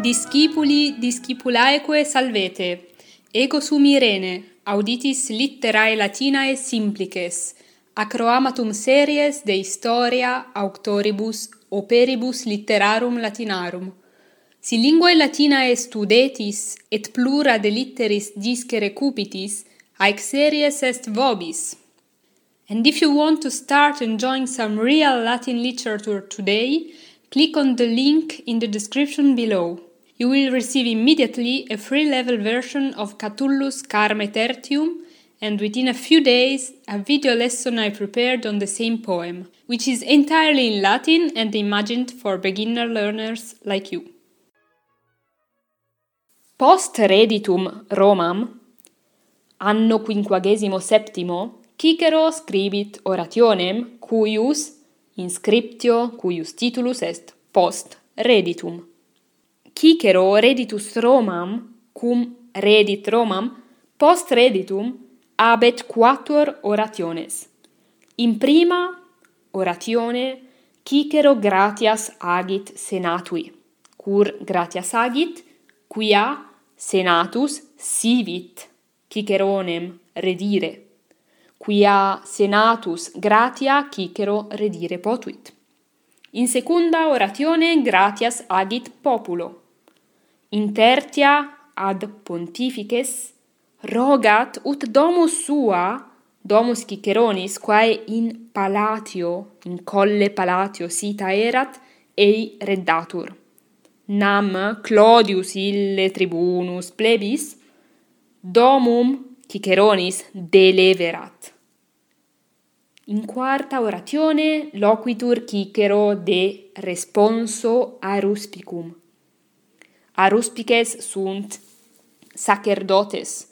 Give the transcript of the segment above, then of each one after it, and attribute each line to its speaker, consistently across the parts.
Speaker 1: Discipuli discipulaeque salvete, ego sum Irene, auditis litterae Latinae simplices, acroamatum series de historia auctoribus operibus litterarum latinarum. Si linguae Latinae studetis et plura de litteris discere cupitis, haec series est vobis. And if you want to start enjoying some real Latin literature today, click on the link in the description below you will receive immediately a free-level version of Catullus Carme Tertium and within a few days a video lesson I prepared on the same poem, which is entirely in Latin and imagined for beginner learners like you. Post reditum Romam, anno quinquagesimo septimo, Cicero scribit orationem cuius inscriptio cuius titulus est post reditum cicero reditus Romam, cum redit Romam, post reditum habet quattuor orationes. In prima oratione cicero gratias agit senatui, cur gratias agit, quia senatus sivit ciceronem redire, quia senatus gratia cicero redire potuit. In secunda oratione gratias agit populo, intertia ad pontifices rogat ut domus sua domus Ciceronis quae in palatio in colle palatio sita erat ei reddatur nam Clodius ille tribunus plebis domum Ciceronis deleverat. In quarta oratione loquitur Cicero de responso a ruspicum. Aruspices sunt sacerdotes,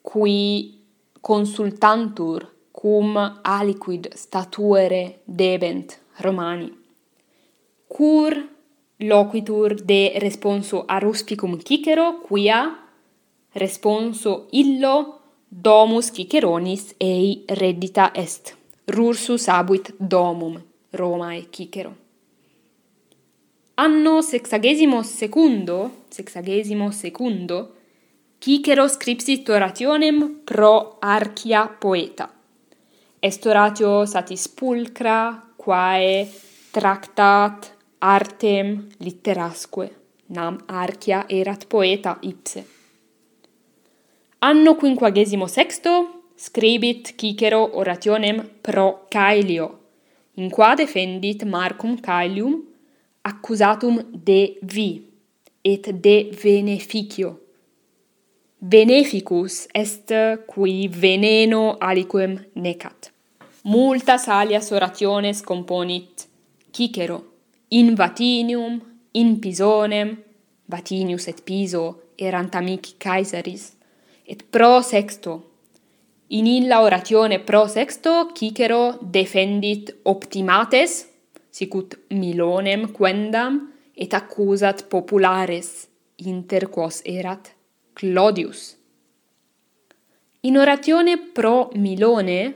Speaker 1: qui consultantur cum aliquid statuere debent Romani. Cur loquitur de responso aruspicum Cicero, quia responso illo domus Ciceronis ei reddita est. Rursus abuit domum Romae Cicero anno sexagesimo secundo, sexagesimo secundo, Cicero scripsit orationem pro archia poeta. Est oratio satis pulcra, quae tractat artem litterasque, nam archia erat poeta ipse. Anno quinquagesimo sexto scribit Cicero orationem pro Caelio, in qua defendit Marcum Caelium accusatum de vi et de beneficio. Beneficus est qui veneno aliquem necat. Multas alias orationes componit Cicero in Vatinium, in Pisonem, Vatinius et Piso erant amici Caesaris, et pro sexto. In illa oratione pro sexto Cicero defendit optimates sicut Milonem quendam et accusat populares inter quos erat Clodius. In oratione pro Milone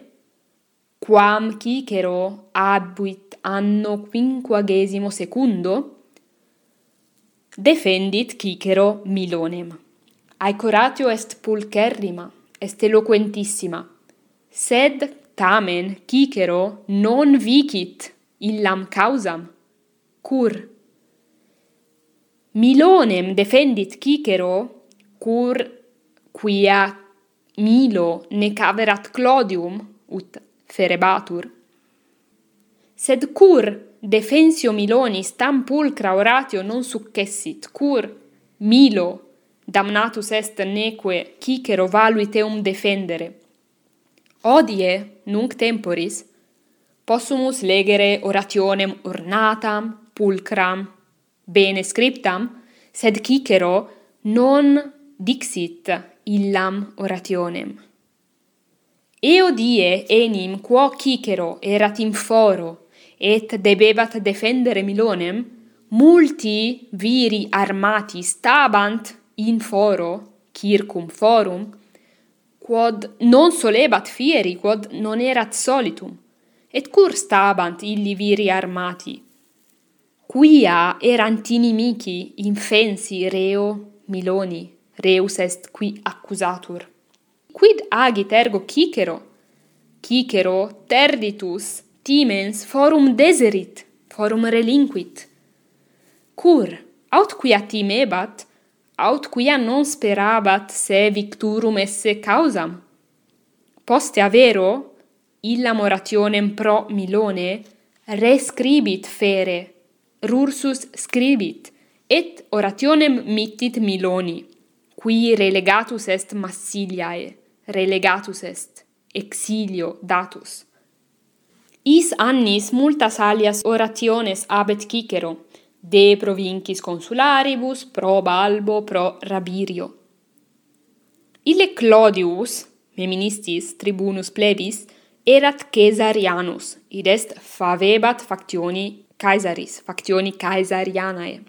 Speaker 1: quam Cicero abuit anno quinquagesimo secundo defendit Cicero Milonem. Aecoratio est pulcherrima, est eloquentissima, sed tamen Cicero non vicit illam causam? Cur? Milonem defendit Cicero cur quia Milo ne caverat Clodium ut ferebatur. Sed cur defensio Milonis tam pulcra oratio non successit? Cur? Milo damnatus est neque Cicero valuit eum defendere. Odie nunc temporis possumus legere orationem ornatam, pulcram, bene scriptam, sed Cicero non dixit illam orationem. Eo die enim quo Cicero erat in foro et debebat defendere Milonem, multi viri armati stabant in foro, circum forum, quod non solebat fieri, quod non erat solitum et cur stabant illi viri armati? Quia erant inimici infensi reo Miloni, reus est qui accusatur. Quid agit ergo Cicero? Cicero terditus timens forum deserit, forum relinquit. Cur, aut quia timebat, aut quia non sperabat se victurum esse causam? Poste avero, illa morationem pro Milone rescribit fere. Rursus scribit et orationem mittit Miloni qui relegatus est Massiliae relegatus est exilio datus. Is annis multas alias orationes habet Cicero de provincis consularibus pro Balbo pro Rabirio. Ille Clodius, meministis tribunus plebis, erat Caesarianus, id est favebat factioni Caesaris, factioni Caesarianae.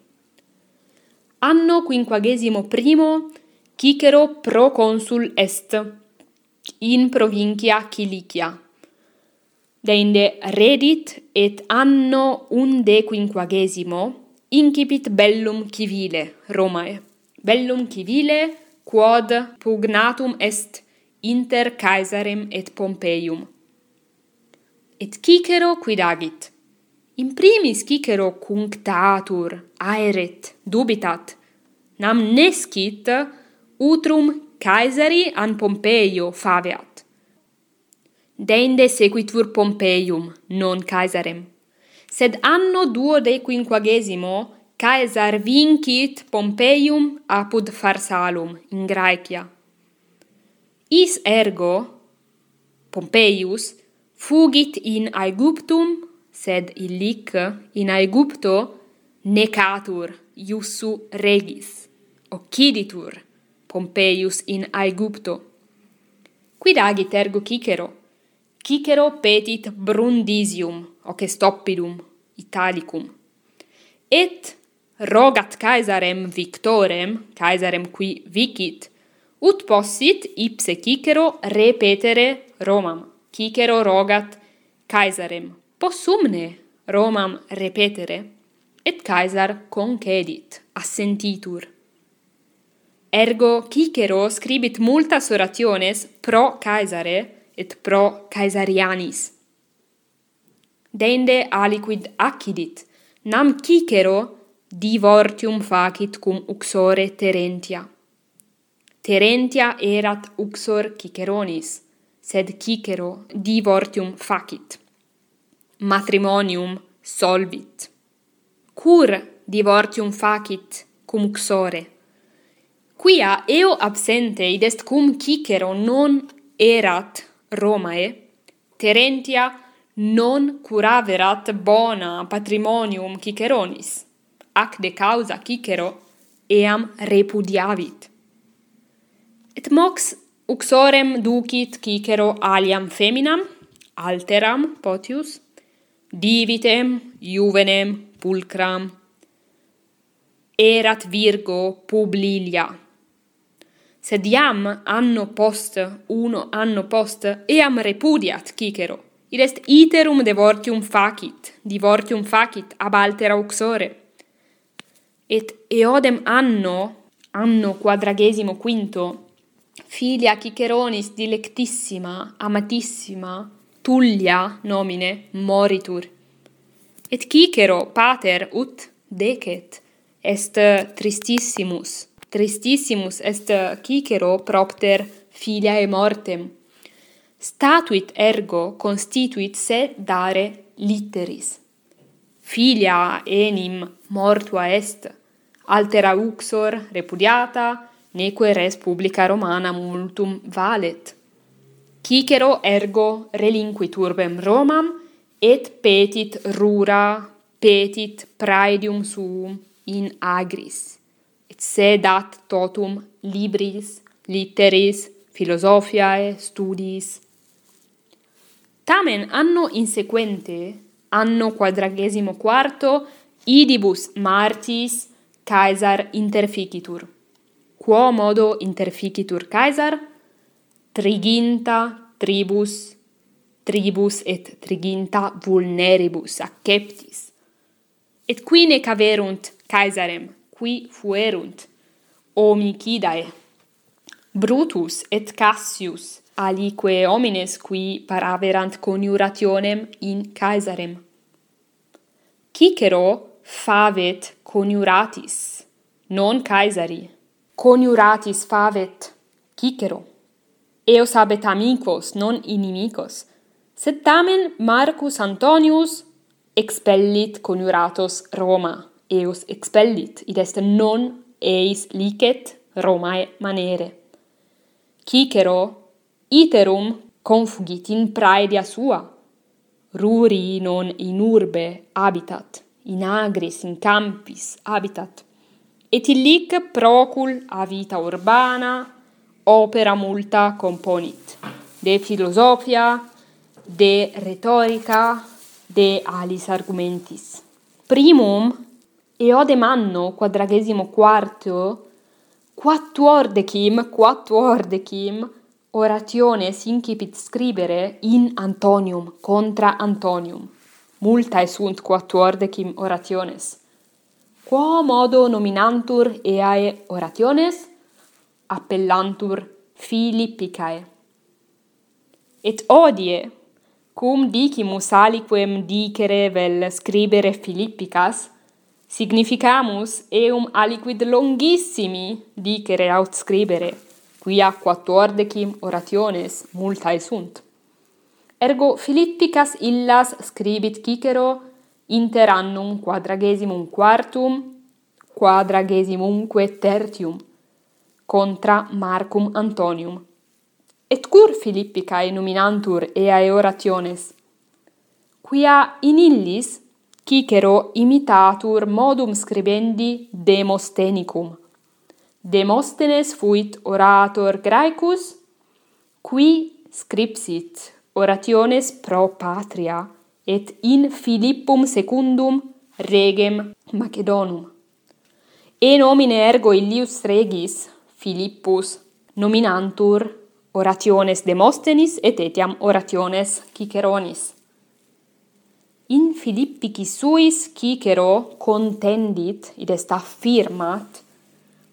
Speaker 1: Anno quinquagesimo primo Cicero proconsul est in provincia Cilicia. Deinde redit et anno unde quinquagesimo incipit bellum civile Romae. Bellum civile quod pugnatum est inter Caesarem et Pompeium et cicero quid agit. In primis cicero cunctatur, aeret, dubitat, nam nescit utrum Caesari an Pompeio faveat. Deinde sequitur Pompeium, non Caesarem. Sed anno duo de quinquagesimo Caesar vincit Pompeium apud Pharsalum in Graecia. Is ergo Pompeius fugit in Aegyptum, sed illic in Aegypto necatur iussu regis, occiditur Pompeius in Aegypto. Quid agit ergo Cicero? Cicero petit Brundisium, hoc estoppidum, Italicum. Et rogat Caesarem victorem, Caesarem qui vicit, ut possit ipse Cicero repetere Romam. Cicero rogat Caesarem possumne Romam repetere et Caesar concedit assentitur. Ergo Cicero scribit multas orationes pro Caesare et pro Caesarianis. Dende aliquid accidit nam Cicero divortium facit cum uxore Terentia. Terentia erat uxor Ciceronis sed cicero divortium facit. Matrimonium solvit. Cur divortium facit cum uxore. Quia eo absente id est cum Cicero non erat Romae, Terentia non curaverat bona patrimonium Ciceronis, ac de causa Cicero eam repudiavit. Et mox Uxorem ducit Cicero aliam feminam, alteram potius, divitem juvenem pulcram. Erat Virgo publilia. Sed iam anno post, uno anno post, eam repudiat Cicero. id est iterum divortium facit, divortium facit ab altera uxore. Et eodem anno, anno quadragesimo quinto, filia Ciceronis dilectissima, amatissima, Tullia nomine moritur. Et Cicero pater ut decet est tristissimus. Tristissimus est Cicero propter filiae mortem. Statuit ergo constituit se dare litteris. Filia enim mortua est, altera uxor repudiata, neque res publica Romana multum valet. Cicero ergo relinquitur Romam et petit rura petit praedium suum in agris et sedat totum libris litteris philosophiae studiis Tamen anno insequente, anno quadragesimo quarto, idibus martis Caesar interficitur quo modo interficitur Caesar? Triginta tribus, tribus et triginta vulneribus acceptis. Et qui ne caverunt Caesarem, qui fuerunt homicidae. Brutus et Cassius, alique homines qui paraverant coniurationem in Caesarem. Cicero favet coniuratis, non Caesari coniuratis favet cicero. Eos habet amicos, non inimicos, sed tamen Marcus Antonius expellit coniuratos Roma. Eos expellit, id est non eis licet Romae manere. Cicero iterum confugit in praedia sua, ruri non in urbe habitat, in agris, in campis habitat, et illic procul a vita urbana opera multa componit, de philosophia de rhetorica de alis argumentis. Primum, eodem anno quadragesimo quarto, quattuordecim, quattuordecim, orationes incipit scribere in Antonium, contra Antonium. Multae sunt quattuordecim orationes quo modo nominantur eae orationes appellantur Philippicae. Et odie, cum dicimus aliquem dicere vel scribere Philippicas, significamus eum aliquid longissimi dicere aut scribere, quia quattordecim orationes multae sunt. Ergo Philippicas illas scribit Cicero inter annum quadragesimum quartum quadragesimumque tertium contra Marcum Antonium. Et cur Philippicae nominantur eae orationes? Quia in illis Cicero imitatur modum scribendi Demostenicum. Demostenes fuit orator Graecus, qui scripsit orationes pro patria – et in Philippum secundum regem Macedonum. E nomine ergo Illius regis Philippus nominantur orationes Demostenis et etiam orationes Ciceronis. In Philippici suis Cicero contendit, id est affirmat,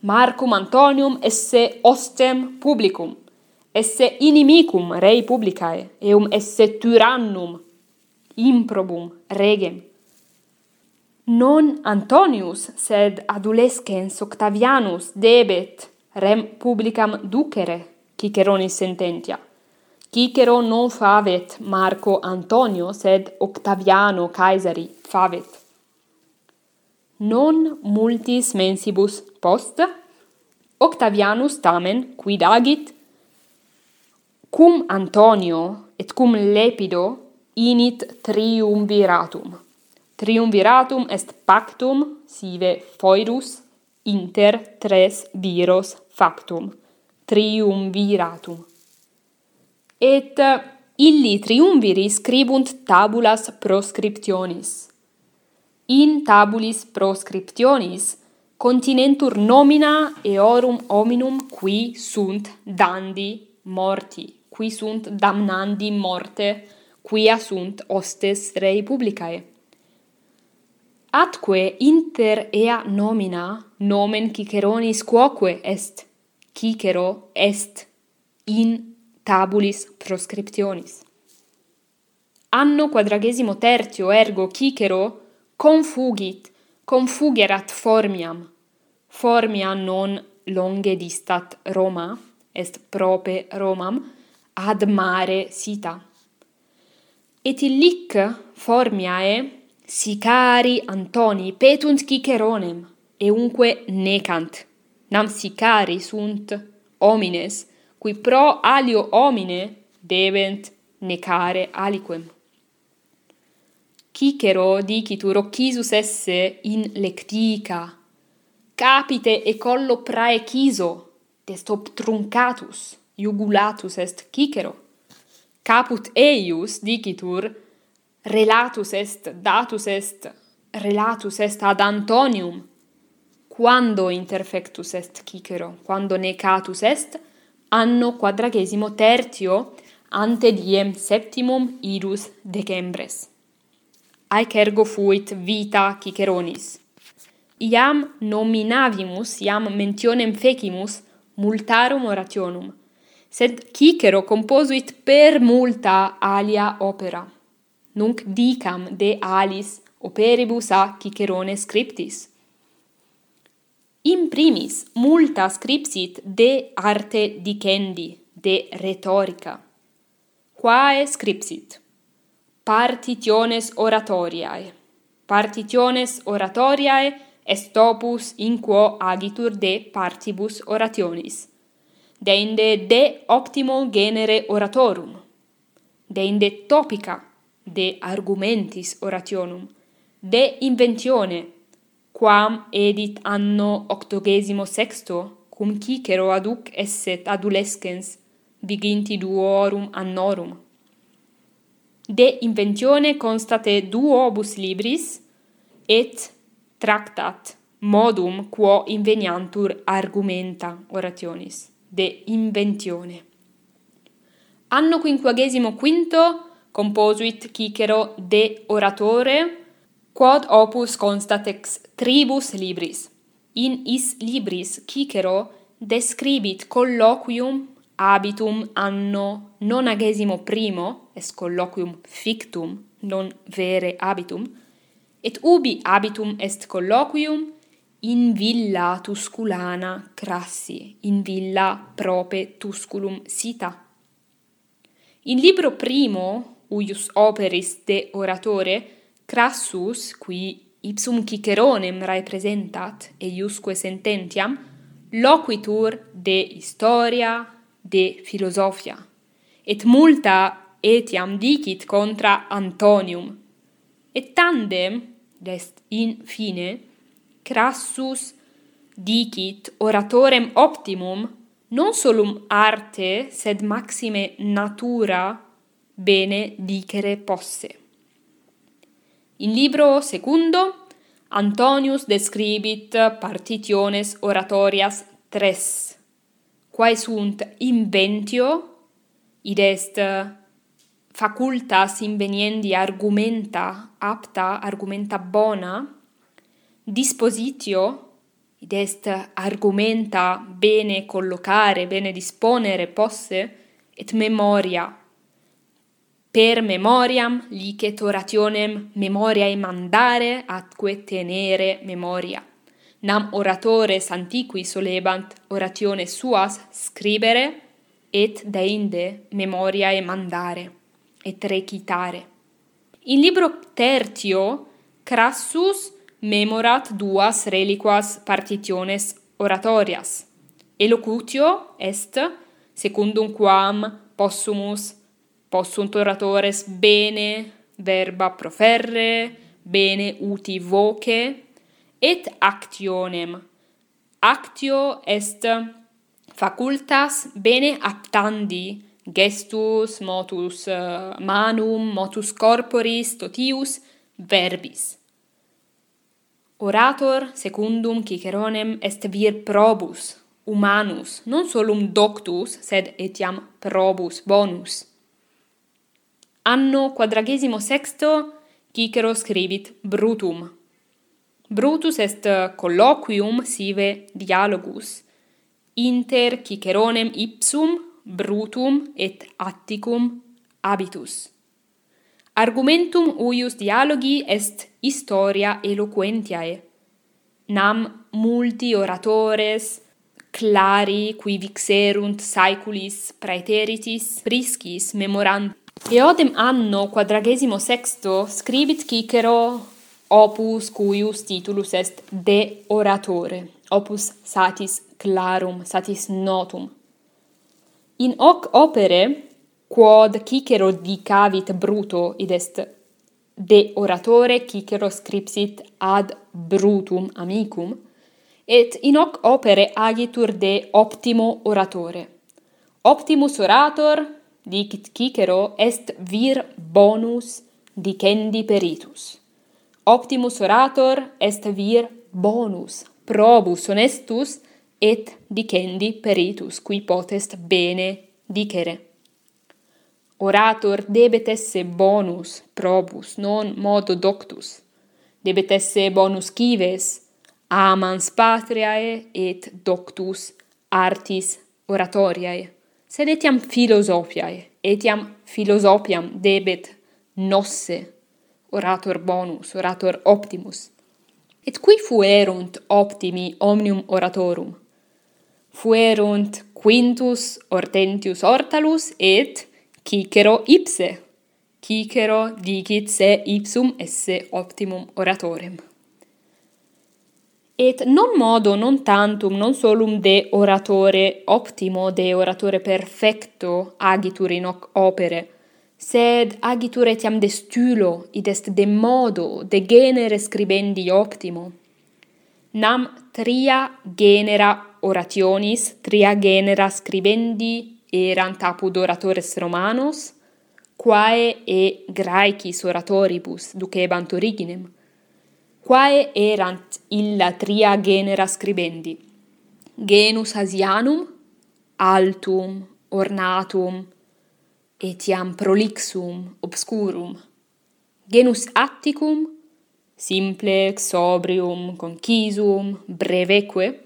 Speaker 1: Marcum Antonium esse ostem publicum, esse inimicum rei publicae, eum esse tyrannum improbum regem. Non Antonius, sed adulescens Octavianus debet rem publicam ducere, Ciceronis sententia. Cicero non favet Marco Antonio, sed Octaviano Caesari favet. Non multis mensibus post, Octavianus tamen, quid agit, cum Antonio et cum Lepido init triumviratum. Triumviratum est pactum, sive foirus, inter tres viros factum. Triumviratum. Et eh, illi triumviri scribunt tabulas proscriptionis. In tabulis proscriptionis continentur nomina eorum hominum qui sunt dandi morti, qui sunt damnandi morte, quia sunt hostes rei publicae. Atque inter ea nomina nomen Ciceronis quoque est, Cicero est in tabulis proscriptionis. Anno quadragesimo tertio ergo Cicero confugit, confugerat formiam, formia non longe distat Roma, est prope Romam, ad mare sita et illic formiae sicari Antoni petunt ciceronem, eunque necant. Nam sicari sunt homines, qui pro alio homine debent necare aliquem. Cicero dicitur occisus esse in lectica, capite e collo praeciso, test obtruncatus, jugulatus est Cicero caput eius dicitur relatus est datus est relatus est ad Antonium. Quando interfectus est Cicero? Quando necatus est? Anno quadragesimo tertio ante diem septimum idus decembres. Aec ergo fuit vita Ciceronis. Iam nominavimus iam mentionem fecimus multarum orationum sed Cicero composuit per multa alia opera. Nunc dicam de alis operibus a Cicerone scriptis. In primis multa scripsit de arte dicendi, de retorica. Quae scripsit? Partitiones oratoriae. Partitiones oratoriae est opus in quo agitur de partibus orationis deinde de optimo genere oratorum, deinde topica de argumentis orationum, de inventione, quam edit anno octogesimo sexto, cum cicero aduc esset adulescens, viginti duorum annorum. De inventione constate duobus libris, et tractat modum quo inveniantur argumenta orationis de inventione. Anno quinquagesimo composuit Cicero de oratore quod opus constat ex tribus libris. In is libris Cicero describit colloquium habitum anno nonagesimo primo, es colloquium fictum, non vere habitum, et ubi habitum est colloquium, in villa tusculana crassi, in villa prope tusculum sita. In libro primo, Uius Operis de Oratore, Crassus, qui ipsum ciceronem representat, eiusque sententiam, loquitur de historia, de philosophia, et multa etiam dicit contra Antonium. Et tandem, dest in fine, Crassus dicit oratorem optimum non solum arte sed maxime natura bene dicere posse. In libro secundo Antonius describit partitiones oratorias tres, quae sunt inventio, id est facultas inveniendi argumenta apta, argumenta bona, dispositio id est argumenta bene collocare, bene disponere posse, et memoria. Per memoriam licet orationem memoriae mandare atque tenere memoria. Nam oratores antiqui solebant oratione suas scribere et deinde memoriae mandare et recitare. In libro tertio Crassus memorat duas reliquas partitiones oratorias. Elocutio est, secundum quam possumus possunt oratores bene verba proferre, bene uti voce, et actionem. Actio est facultas bene aptandi, gestus, motus eh, manum, motus corporis, totius, verbis. Orator secundum Ciceronem est vir probus humanus, non solum doctus, sed etiam probus bonus. Anno quadragesimo sexto Cicero scribit Brutum. Brutus est colloquium sive dialogus inter Ciceronem ipsum Brutum et Atticum habitus. Argumentum uius dialogi est historia eloquentiae. Nam multi oratores clari qui vixerunt saeculis praeteritis priscis memorant. Eodem anno quadragesimo sexto scribit Cicero opus cuius titulus est De Oratore, opus satis clarum, satis notum. In hoc opere quod cicero dicavit bruto id est. De oratore cicero scripsit ad brutum amicum et in hoc opere agitur de optimo oratore. Optimus orator dicit Cicero est vir bonus dicendi peritus. Optimus orator est vir bonus probus honestus et dicendi peritus qui potest bene dicere. Orator debet esse bonus probus, non modo doctus. Debet esse bonus cives, amans patriae et doctus artis oratoriae. Sed etiam philosophiae, etiam philosophiam debet nosse orator bonus, orator optimus. Et qui fuerunt optimi omnium oratorum? Fuerunt Quintus Hortentius Hortalus et Cicero ipse. Cicero dicit se ipsum esse optimum oratorem. Et non modo, non tantum, non solum de oratore optimo, de oratore perfecto agitur in hoc opere, sed agitur etiam de stulo, id est de modo, de genere scribendi optimo. Nam tria genera orationis, tria genera scribendi erant apud oratores Romanos, quae e graecis oratoribus ducebant originem, quae erant illa tria genera scribendi, genus Asianum, altum, ornatum, etiam prolixum, obscurum, genus Atticum, simple, sobrium, concisum, breveque,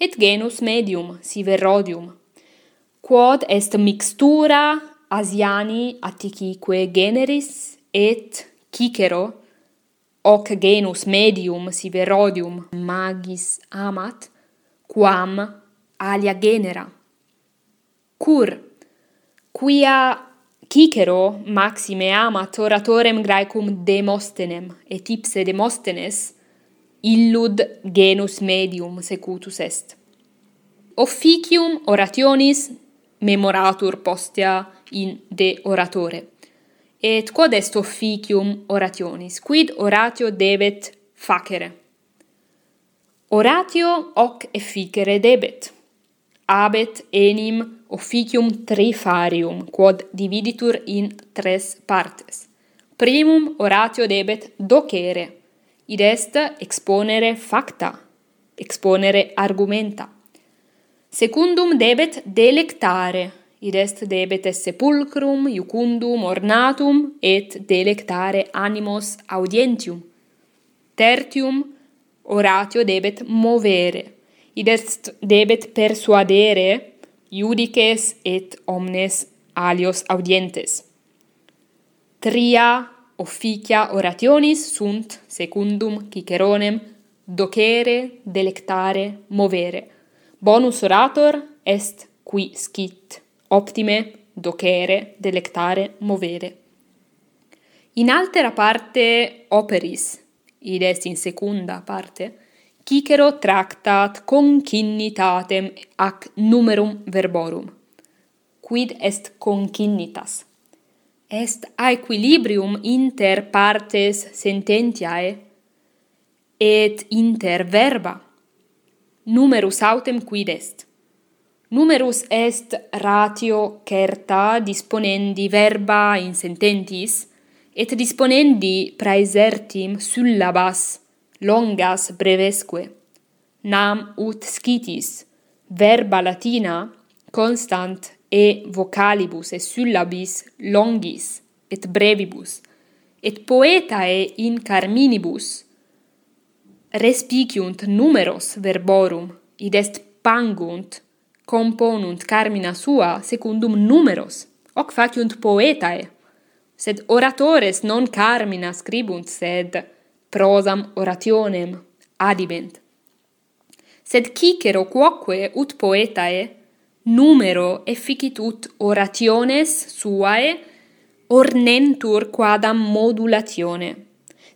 Speaker 1: et genus medium, siverodium, quod est mixtura asiani atticique generis et cicero hoc genus medium siverodium magis amat quam alia genera. Cur quia cicero maxime amat oratorem graecum demostenem et ipse demostenes illud genus medium secutus est. Officium orationis memoratur postea in de oratore. Et quod est officium orationis? Quid oratio debet facere? Oratio hoc efficere debet. Abet enim officium trifarium, quod dividitur in tres partes. Primum oratio debet docere, id est exponere facta, exponere argumenta. Secundum debet delectare, id est debet est sepulcrum, iucundum, ornatum, et delectare animos audientium. Tertium, oratio debet movere, id est debet persuadere iudices et omnes alios audientes. Tria officia orationis sunt, secundum Ciceronem, docere, delectare, movere – Bonus orator est qui scit, optime docere, delectare, movere. In altera parte operis, id est in secunda parte, Cicero tractat concinnitatem ac numerum verborum. Quid est concinnitas? Est aequilibrium inter partes sententiae et inter verba numerus autem quid est. Numerus est ratio certa disponendi verba in sententis, et disponendi praesertim syllabas longas brevesque. Nam ut scitis, verba latina constant e vocalibus et syllabis longis et brevibus, et poetae in carminibus respiciunt numeros verborum, id est pangunt, componunt carmina sua secundum numeros, hoc faciunt poetae, sed oratores non carmina scribunt, sed prosam orationem adibent. Sed cicero quoque ut poetae numero efficit ut orationes suae ornentur quadam modulatione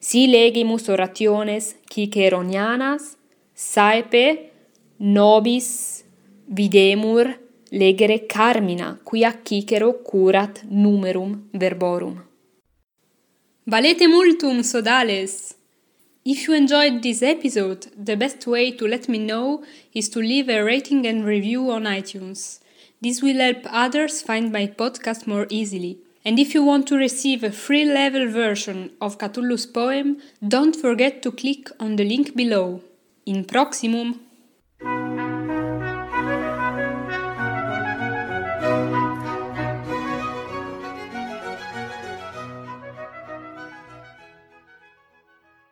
Speaker 1: Si legimus orationes Ciceronianas, saepe nobis videmur legere carmina, quia Cicero curat numerum verborum. Valete multum, sodales! If you enjoyed this episode, the best way to let me know is to leave a rating and review on iTunes. This will help others find my podcast more easily. And if you want to receive a free level version of Cthulhu's poem, don't forget to click on the link below. In proximum!